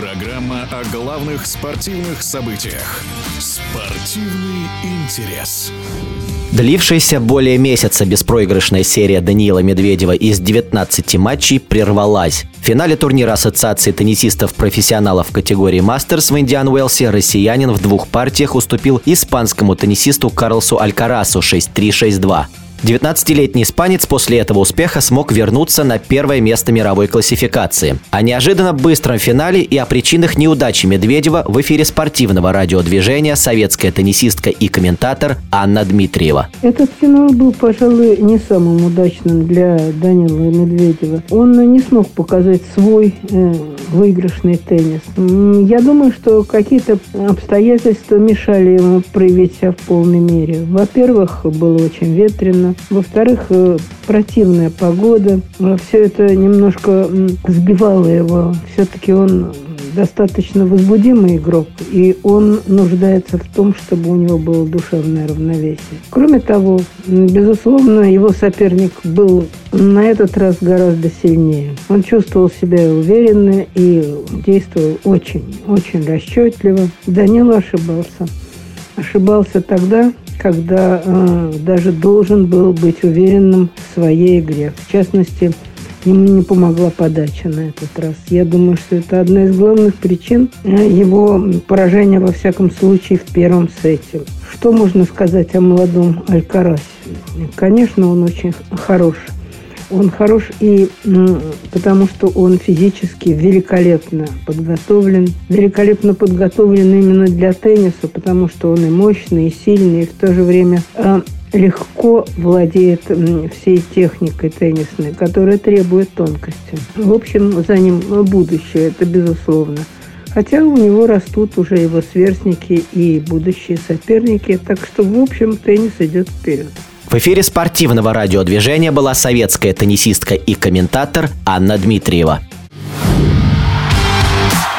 Программа о главных спортивных событиях. Спортивный интерес. Длившаяся более месяца беспроигрышная серия Даниила Медведева из 19 матчей прервалась. В финале турнира Ассоциации теннисистов-профессионалов в категории «Мастерс» в Индиан Уэлсе россиянин в двух партиях уступил испанскому теннисисту Карлсу Алькарасу 6-3-6-2. 19-летний испанец после этого успеха смог вернуться на первое место мировой классификации. О неожиданно быстром финале и о причинах неудачи Медведева в эфире спортивного радиодвижения советская теннисистка и комментатор Анна Дмитриева. Этот финал был, пожалуй, не самым удачным для Данила Медведева. Он не смог показать свой э, выигрышный теннис. Я думаю, что какие-то обстоятельства мешали ему проявить себя в полной мере. Во-первых, было очень ветрено. Во-вторых, э, противная погода. Э, Все это немножко сбивало его. Все-таки он достаточно возбудимый игрок, и он нуждается в том, чтобы у него было душевное равновесие. Кроме того, безусловно, его соперник был на этот раз гораздо сильнее. Он чувствовал себя уверенно и действовал очень, очень расчетливо. Данила ошибался. Ошибался тогда, когда э, даже должен был быть уверенным в своей игре. В частности, ему не помогла подача на этот раз. Я думаю, что это одна из главных причин э, его поражения, во всяком случае, в первом сете. Что можно сказать о молодом Алькарасе? Конечно, он очень хорош. Он хорош и потому, что он физически великолепно подготовлен. Великолепно подготовлен именно для тенниса, потому что он и мощный, и сильный, и в то же время а, легко владеет всей техникой теннисной, которая требует тонкости. В общем, за ним будущее, это безусловно. Хотя у него растут уже его сверстники и будущие соперники, так что, в общем, теннис идет вперед. В эфире спортивного радиодвижения была советская теннисистка и комментатор Анна Дмитриева.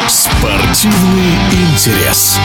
Спортивный интерес.